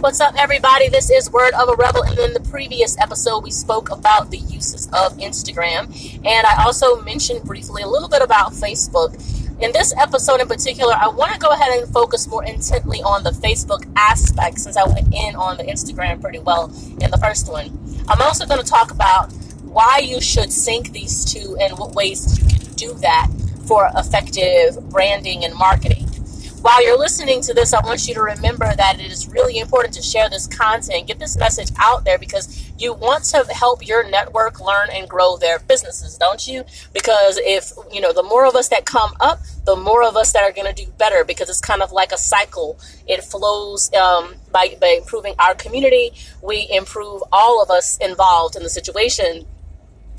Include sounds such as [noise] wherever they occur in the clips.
What's up, everybody? This is Word of a Rebel. And in the previous episode, we spoke about the uses of Instagram. And I also mentioned briefly a little bit about Facebook. In this episode in particular, I want to go ahead and focus more intently on the Facebook aspect since I went in on the Instagram pretty well in the first one. I'm also going to talk about why you should sync these two and what ways you can do that for effective branding and marketing while you're listening to this, I want you to remember that it is really important to share this content, get this message out there because you want to help your network learn and grow their businesses, don't you? Because if, you know, the more of us that come up, the more of us that are going to do better because it's kind of like a cycle. It flows um, by, by improving our community. We improve all of us involved in the situation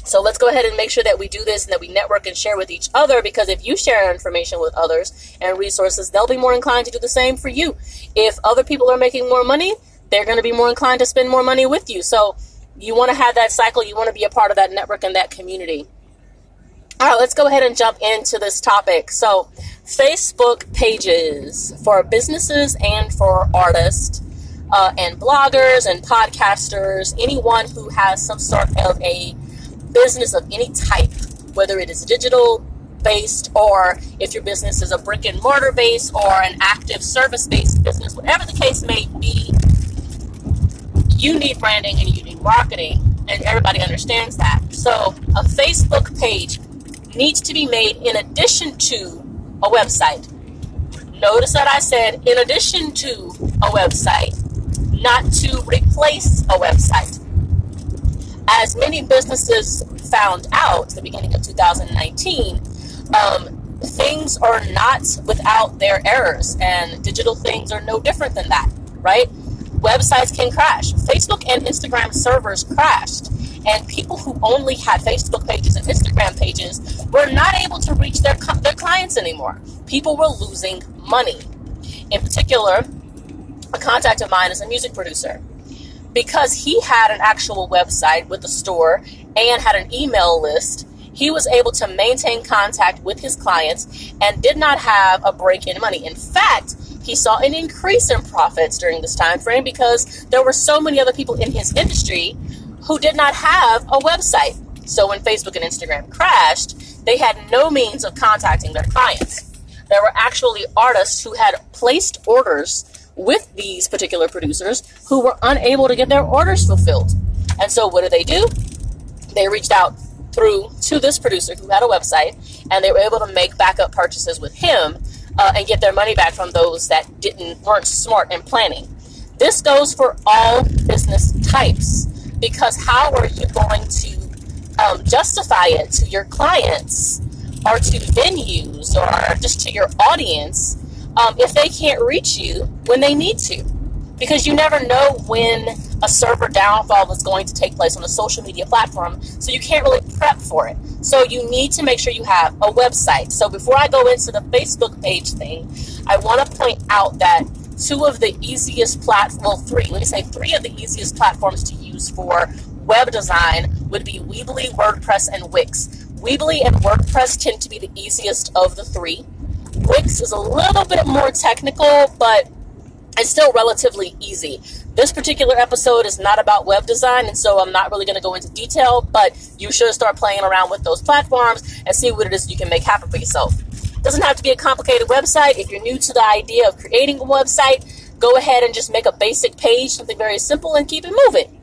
so let's go ahead and make sure that we do this and that we network and share with each other because if you share information with others and resources, they'll be more inclined to do the same for you. If other people are making more money, they're going to be more inclined to spend more money with you. So you want to have that cycle, you want to be a part of that network and that community. All right, let's go ahead and jump into this topic. So, Facebook pages for businesses and for artists uh, and bloggers and podcasters, anyone who has some sort of a business of any type, whether it is digital based or if your business is a brick and mortar based or an active service based business, whatever the case may be, you need branding and you need marketing, and everybody understands that. So, a Facebook page needs to be made in addition to a website. Notice that I said in addition to a website, not to replace a website as many businesses found out at the beginning of 2019, um, things are not without their errors, and digital things are no different than that, right? Websites can crash. Facebook and Instagram servers crashed, and people who only had Facebook pages and Instagram pages were not able to reach their, their clients anymore. People were losing money. In particular, a contact of mine is a music producer because he had an actual website with a store and had an email list, he was able to maintain contact with his clients and did not have a break in money. In fact, he saw an increase in profits during this time frame because there were so many other people in his industry who did not have a website. So when Facebook and Instagram crashed, they had no means of contacting their clients. There were actually artists who had placed orders with these particular producers who were unable to get their orders fulfilled. And so what did they do? They reached out through to this producer who had a website and they were able to make backup purchases with him uh, and get their money back from those that didn't weren't smart in planning. This goes for all business types because how are you going to um, justify it to your clients or to venues or just to your audience um, if they can't reach you when they need to. Because you never know when a server downfall is going to take place on a social media platform, so you can't really prep for it. So you need to make sure you have a website. So before I go into the Facebook page thing, I want to point out that two of the easiest platforms, well, three, let me say three of the easiest platforms to use for web design would be Weebly, WordPress, and Wix. Weebly and WordPress tend to be the easiest of the three. Wix is a little bit more technical, but it's still relatively easy. This particular episode is not about web design, and so I'm not really going to go into detail, but you should start playing around with those platforms and see what it is you can make happen for yourself. It doesn't have to be a complicated website. If you're new to the idea of creating a website, go ahead and just make a basic page, something very simple, and keep it moving.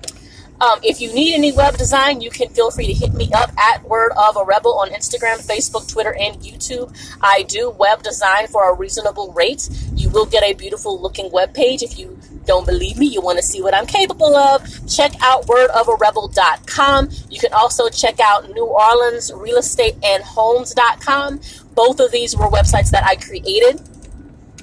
Um, if you need any web design, you can feel free to hit me up at Word of a Rebel on Instagram, Facebook, Twitter, and YouTube. I do web design for a reasonable rate. You will get a beautiful looking web page. If you don't believe me, you want to see what I'm capable of, check out wordofarebel.com. You can also check out New Orleans Real Estate and Homes.com. Both of these were websites that I created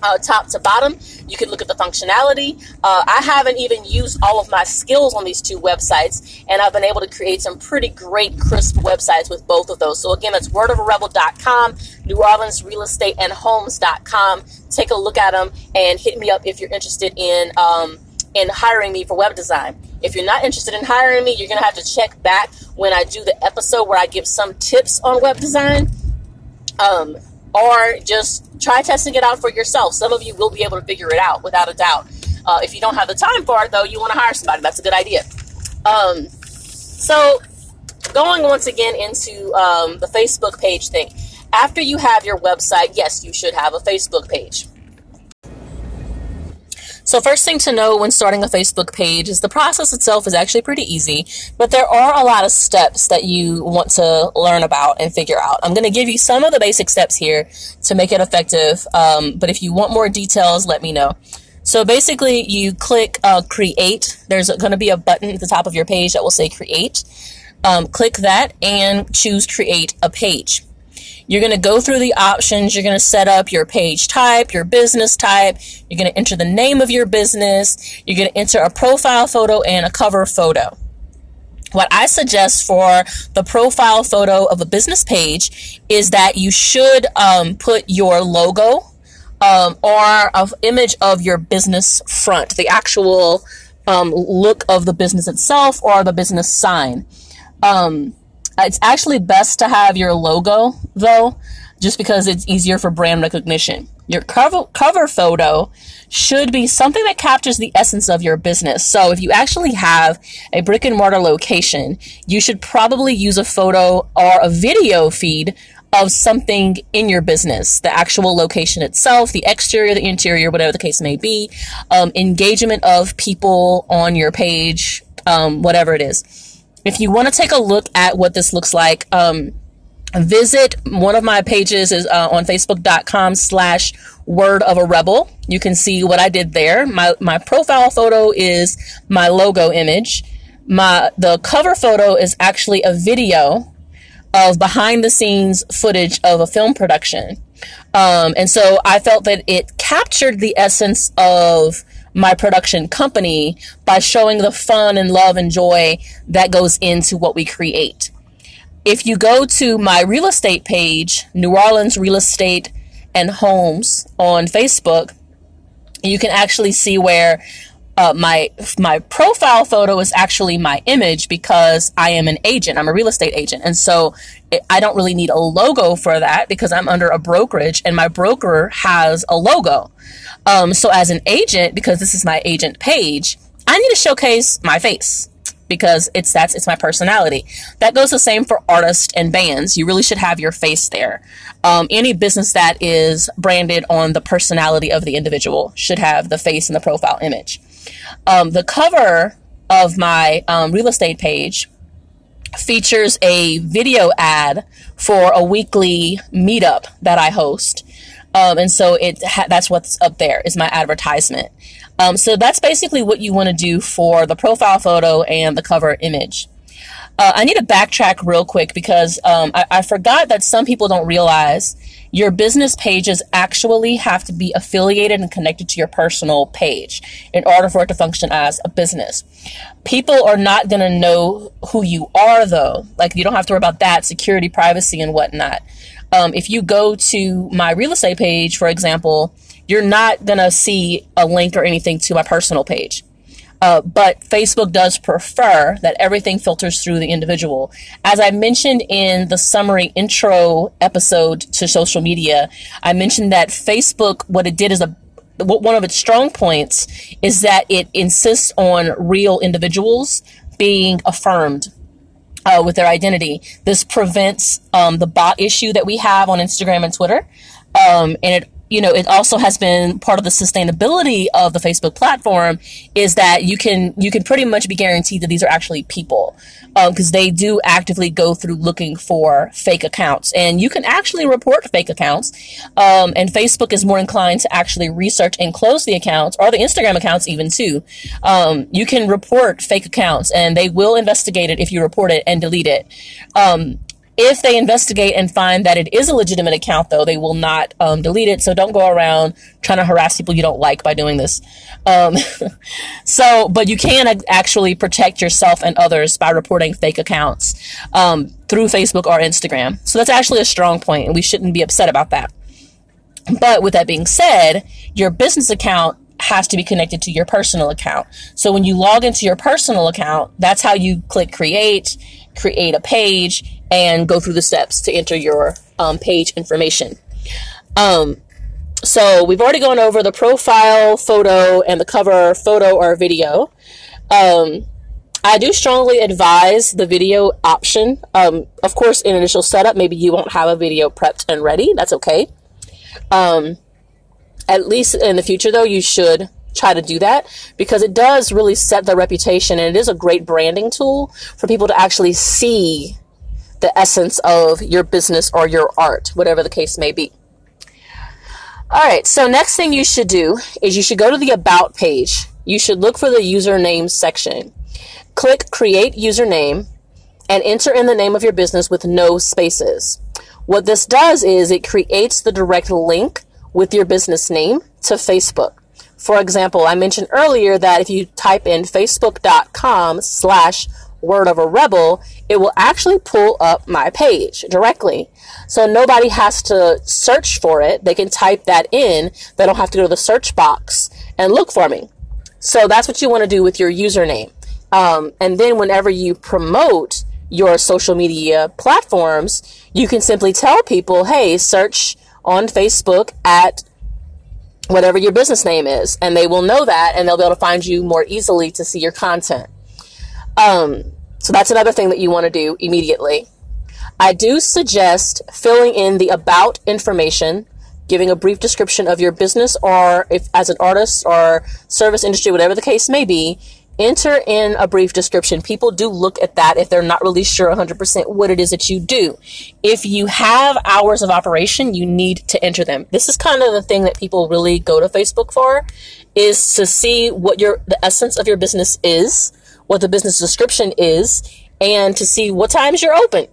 uh, top to bottom. You can look at the functionality. Uh, I haven't even used all of my skills on these two websites, and I've been able to create some pretty great, crisp websites with both of those. So, again, that's wordofarebel.com, New Orleans Real Estate and Homes.com. Take a look at them and hit me up if you're interested in. Um, in hiring me for web design. If you're not interested in hiring me, you're going to have to check back when I do the episode where I give some tips on web design. Um, or just try testing it out for yourself. Some of you will be able to figure it out without a doubt. Uh, if you don't have the time for it, though, you want to hire somebody. That's a good idea. Um, so, going once again into um, the Facebook page thing. After you have your website, yes, you should have a Facebook page. So, first thing to know when starting a Facebook page is the process itself is actually pretty easy, but there are a lot of steps that you want to learn about and figure out. I'm going to give you some of the basic steps here to make it effective, um, but if you want more details, let me know. So, basically, you click uh, Create. There's going to be a button at the top of your page that will say Create. Um, click that and choose Create a Page. You're going to go through the options. You're going to set up your page type, your business type. You're going to enter the name of your business. You're going to enter a profile photo and a cover photo. What I suggest for the profile photo of a business page is that you should um, put your logo um, or an image of your business front, the actual um, look of the business itself or the business sign. Um, it's actually best to have your logo though, just because it's easier for brand recognition. Your cover, cover photo should be something that captures the essence of your business. So if you actually have a brick and mortar location, you should probably use a photo or a video feed of something in your business, the actual location itself, the exterior, the interior, whatever the case may be, um, engagement of people on your page, um, whatever it is. If you want to take a look at what this looks like, um, visit one of my pages is uh, on facebook.com slash word of a rebel. You can see what i did there. My my profile photo is my logo image. My the cover photo is actually a video of behind the scenes footage of a film production. Um, and so i felt that it captured the essence of my production company by showing the fun and love and joy that goes into what we create. If you go to my real estate page, New Orleans Real Estate and Homes on Facebook, you can actually see where uh, my my profile photo is actually my image because I am an agent. I'm a real estate agent, and so it, I don't really need a logo for that because I'm under a brokerage, and my broker has a logo. Um, so as an agent, because this is my agent page, I need to showcase my face because it's that's it's my personality. That goes the same for artists and bands. You really should have your face there. Um, any business that is branded on the personality of the individual should have the face and the profile image. Um, the cover of my um, real estate page features a video ad for a weekly meetup that I host. Um, and so it ha- that's what's up there is my advertisement. Um, so that's basically what you want to do for the profile photo and the cover image. Uh, I need to backtrack real quick because um, I, I forgot that some people don't realize your business pages actually have to be affiliated and connected to your personal page in order for it to function as a business. People are not going to know who you are though. Like you don't have to worry about that, security, privacy, and whatnot. Um, if you go to my real estate page, for example, you're not going to see a link or anything to my personal page. Uh, but Facebook does prefer that everything filters through the individual. As I mentioned in the summary intro episode to social media, I mentioned that Facebook, what it did is a one of its strong points is that it insists on real individuals being affirmed uh, with their identity. This prevents um, the bot issue that we have on Instagram and Twitter. Um, and it you know, it also has been part of the sustainability of the Facebook platform is that you can you can pretty much be guaranteed that these are actually people because um, they do actively go through looking for fake accounts, and you can actually report fake accounts. Um, and Facebook is more inclined to actually research and close the accounts or the Instagram accounts even too. Um, you can report fake accounts, and they will investigate it if you report it and delete it. If they investigate and find that it is a legitimate account, though, they will not um, delete it. So don't go around trying to harass people you don't like by doing this. Um, [laughs] so, but you can actually protect yourself and others by reporting fake accounts um, through Facebook or Instagram. So that's actually a strong point, and we shouldn't be upset about that. But with that being said, your business account has to be connected to your personal account. So when you log into your personal account, that's how you click create, create a page, and go through the steps to enter your um, page information. Um, So we've already gone over the profile photo and the cover photo or video. Um, I do strongly advise the video option. Um, of course, in initial setup, maybe you won't have a video prepped and ready. That's okay. Um, at least in the future, though, you should try to do that because it does really set the reputation and it is a great branding tool for people to actually see the essence of your business or your art, whatever the case may be. All right, so next thing you should do is you should go to the About page. You should look for the username section. Click Create Username and enter in the name of your business with no spaces. What this does is it creates the direct link with your business name to Facebook. For example, I mentioned earlier that if you type in facebook.com slash word of a rebel, it will actually pull up my page directly. So nobody has to search for it. They can type that in. They don't have to go to the search box and look for me. So that's what you want to do with your username. Um, and then whenever you promote your social media platforms, you can simply tell people, hey, search on Facebook at whatever your business name is, and they will know that and they'll be able to find you more easily to see your content. Um, so that's another thing that you want to do immediately. I do suggest filling in the about information, giving a brief description of your business or if as an artist or service industry, whatever the case may be, enter in a brief description. People do look at that if they're not really sure 100% what it is that you do. If you have hours of operation, you need to enter them. This is kind of the thing that people really go to Facebook for is to see what your the essence of your business is, what the business description is, and to see what times you're open.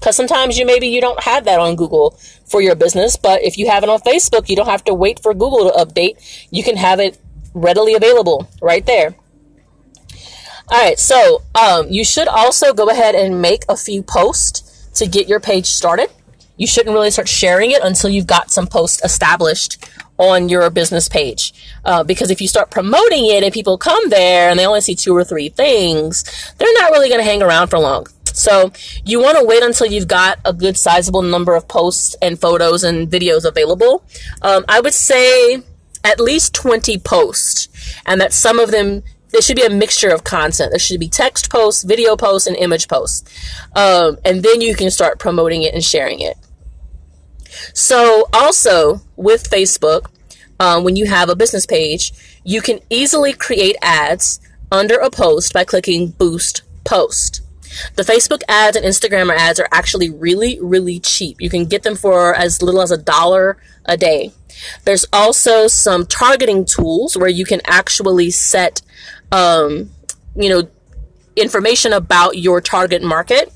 Cuz sometimes you maybe you don't have that on Google for your business, but if you have it on Facebook, you don't have to wait for Google to update. You can have it readily available right there. All right, so um, you should also go ahead and make a few posts to get your page started. You shouldn't really start sharing it until you've got some posts established on your business page. Uh, because if you start promoting it and people come there and they only see two or three things, they're not really going to hang around for long. So you want to wait until you've got a good sizable number of posts and photos and videos available. Um, I would say at least 20 posts and that some of them there should be a mixture of content. There should be text posts, video posts, and image posts. Um, and then you can start promoting it and sharing it. So, also with Facebook, um, when you have a business page, you can easily create ads under a post by clicking Boost Post. The Facebook ads and Instagram ads are actually really, really cheap. You can get them for as little as a dollar a day. There's also some targeting tools where you can actually set um, you know, information about your target market,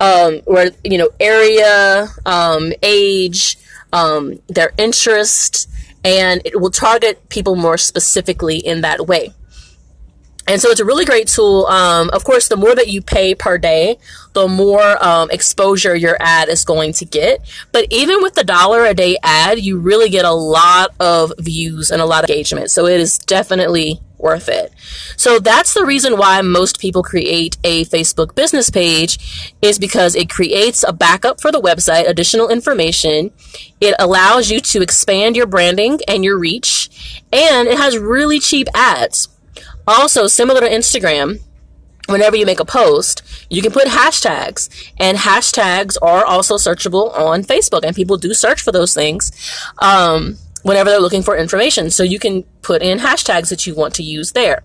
um, where you know area, um, age, um, their interest, and it will target people more specifically in that way. And so it's a really great tool. Um, of course, the more that you pay per day, the more um, exposure your ad is going to get. But even with the dollar a day ad, you really get a lot of views and a lot of engagement. So it is definitely worth it. So that's the reason why most people create a Facebook business page is because it creates a backup for the website, additional information. It allows you to expand your branding and your reach, and it has really cheap ads. Also, similar to Instagram, whenever you make a post, you can put hashtags, and hashtags are also searchable on Facebook, and people do search for those things um, whenever they're looking for information. So you can put in hashtags that you want to use there.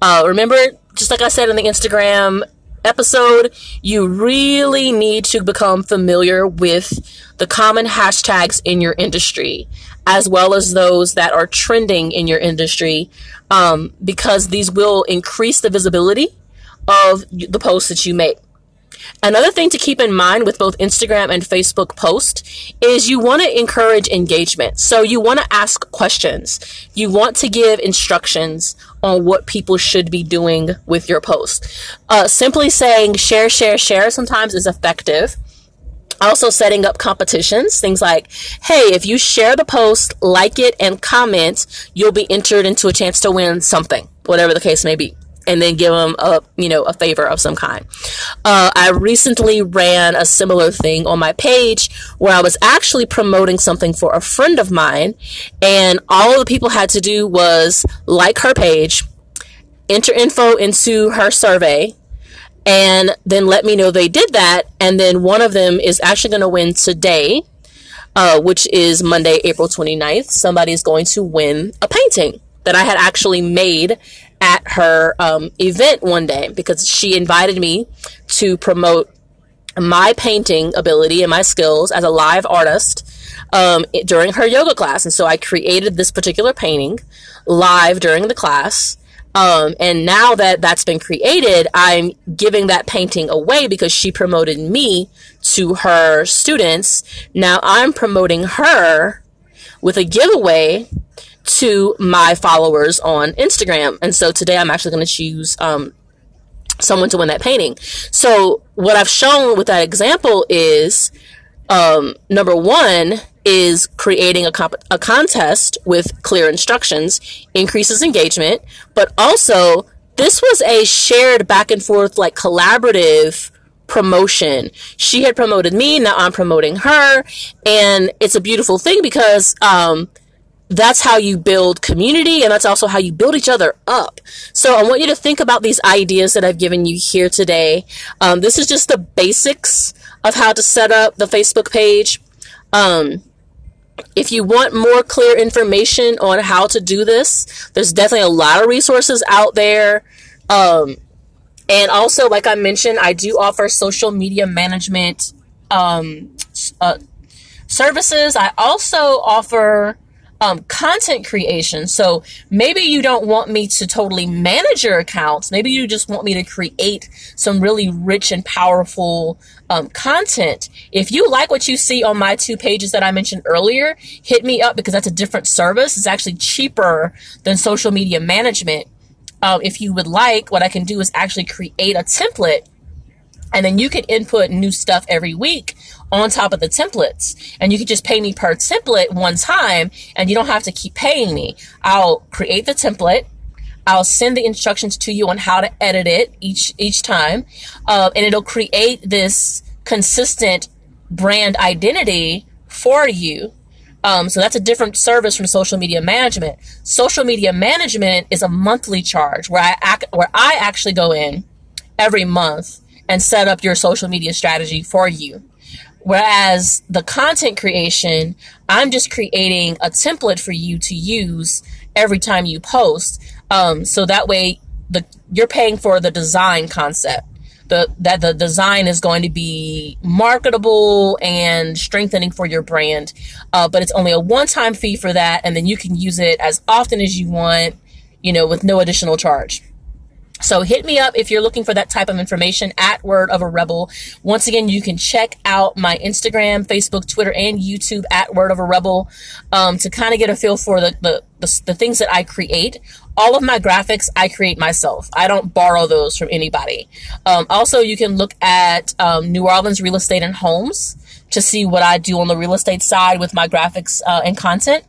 Uh, remember, just like I said in the Instagram episode, you really need to become familiar with the common hashtags in your industry, as well as those that are trending in your industry um, because these will increase the visibility of the posts that you make. Another thing to keep in mind with both Instagram and Facebook posts is you want to encourage engagement. So you want to ask questions. You want to give instructions on what people should be doing with your post. Uh, simply saying share, share, share sometimes is effective also setting up competitions things like hey if you share the post like it and comment you'll be entered into a chance to win something whatever the case may be and then give them a you know a favor of some kind. Uh, I recently ran a similar thing on my page where I was actually promoting something for a friend of mine, and all the people had to do was like her page, enter info into her survey, and then let me know they did that. And then one of them is actually going to win today, uh, which is Monday, April 29th. Somebody is going to win a painting that I had actually made at her um, event one day because she invited me to promote my painting ability and my skills as a live artist um, during her yoga class. And so I created this particular painting live during the class. Um, and now that that's been created, I'm giving that painting away because she promoted me to her students. Now I'm promoting her with a giveaway to my followers on Instagram. And so today I'm actually going to choose um, someone to win that painting. So what I've shown with that example is um, number one is creating a, comp- a contest with clear instructions increases engagement, but also this was a shared back and forth like collaborative promotion. She had promoted me, now I'm promoting her, and it's a beautiful thing because um, that's how you build community and that's also how you build each other up. So I want you to think about these ideas that I've given you here today. Um, this is just the basics of how to set up the Facebook page. Um, if you want more clear information on how to do this, there's definitely a lot of resources out there. Um, and also, like I mentioned, I do offer social media management um, uh, services. I also offer um, content creation. So maybe you don't want me to totally manage your accounts. Maybe you just want me to create some really rich and powerful um, content. If you like what you see on my two pages that I mentioned earlier, hit me up because that's a different service. It's actually cheaper than social media management. Um, if you would like, what I can do is actually create a template and then you can input new stuff every week on top of the templates. And you can just pay me per template one time and you don't have to keep paying me. I'll create the template. I'll send the instructions to you on how to edit it each, each time. Uh, and it'll create this consistent brand identity for you. Um, so that's a different service from social media management. Social media management is a monthly charge where I where I actually go in every month and set up your social media strategy for you. Whereas the content creation, I'm just creating a template for you to use every time you post. Um, so that way the, you're paying for the design concept. The, that the design is going to be marketable and strengthening for your brand. Uh, but it's only a one-time fee for that. And then you can use it as often as you want, you know, with no additional charge. So hit me up if you're looking for that type of information at Word of a Rebel. Once again, you can check out my Instagram, Facebook, Twitter, and YouTube at Word of a Rebel um, to kind of get a feel for the, the, the, the things that I create. All of my graphics I create myself. I don't borrow those from anybody. Um, also, you can look at um, New Orleans Real Estate and Homes to see what I do on the real estate side with my graphics uh, and content.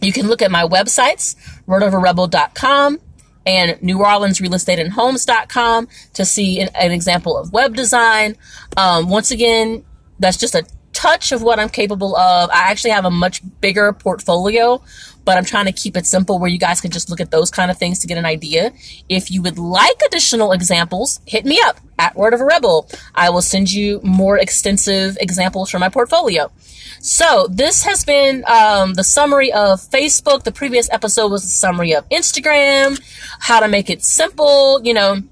You can look at my websites, wordofarebel.com and New Orleans Real Estate and Homes.com to see an, an example of web design. Um, once again, that's just a touch of what I'm capable of. I actually have a much bigger portfolio, but I'm trying to keep it simple where you guys can just look at those kind of things to get an idea. If you would like additional examples, hit me up at Word of a Rebel. I will send you more extensive examples from my portfolio. So this has been um, the summary of Facebook. The previous episode was a summary of Instagram, how to make it simple, you know.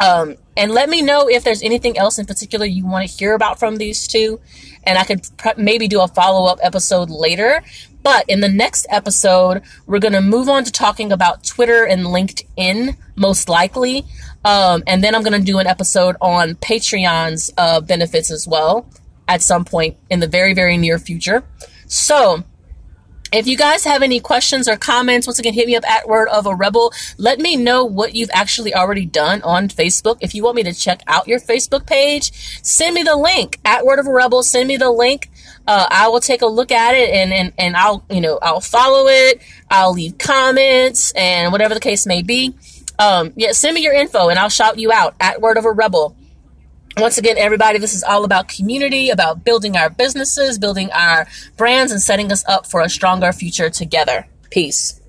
Um, and let me know if there's anything else in particular you want to hear about from these two. And I could pr- maybe do a follow up episode later. But in the next episode, we're going to move on to talking about Twitter and LinkedIn, most likely. Um, and then I'm going to do an episode on Patreon's uh, benefits as well at some point in the very, very near future. So, if you guys have any questions or comments, once again, hit me up at Word of a Rebel. Let me know what you've actually already done on Facebook. If you want me to check out your Facebook page, send me the link at Word of a Rebel. Send me the link. Uh, I will take a look at it and, and, and I'll, you know, I'll follow it. I'll leave comments and whatever the case may be. Um, yeah, send me your info and I'll shout you out at Word of a Rebel. Once again, everybody, this is all about community, about building our businesses, building our brands, and setting us up for a stronger future together. Peace.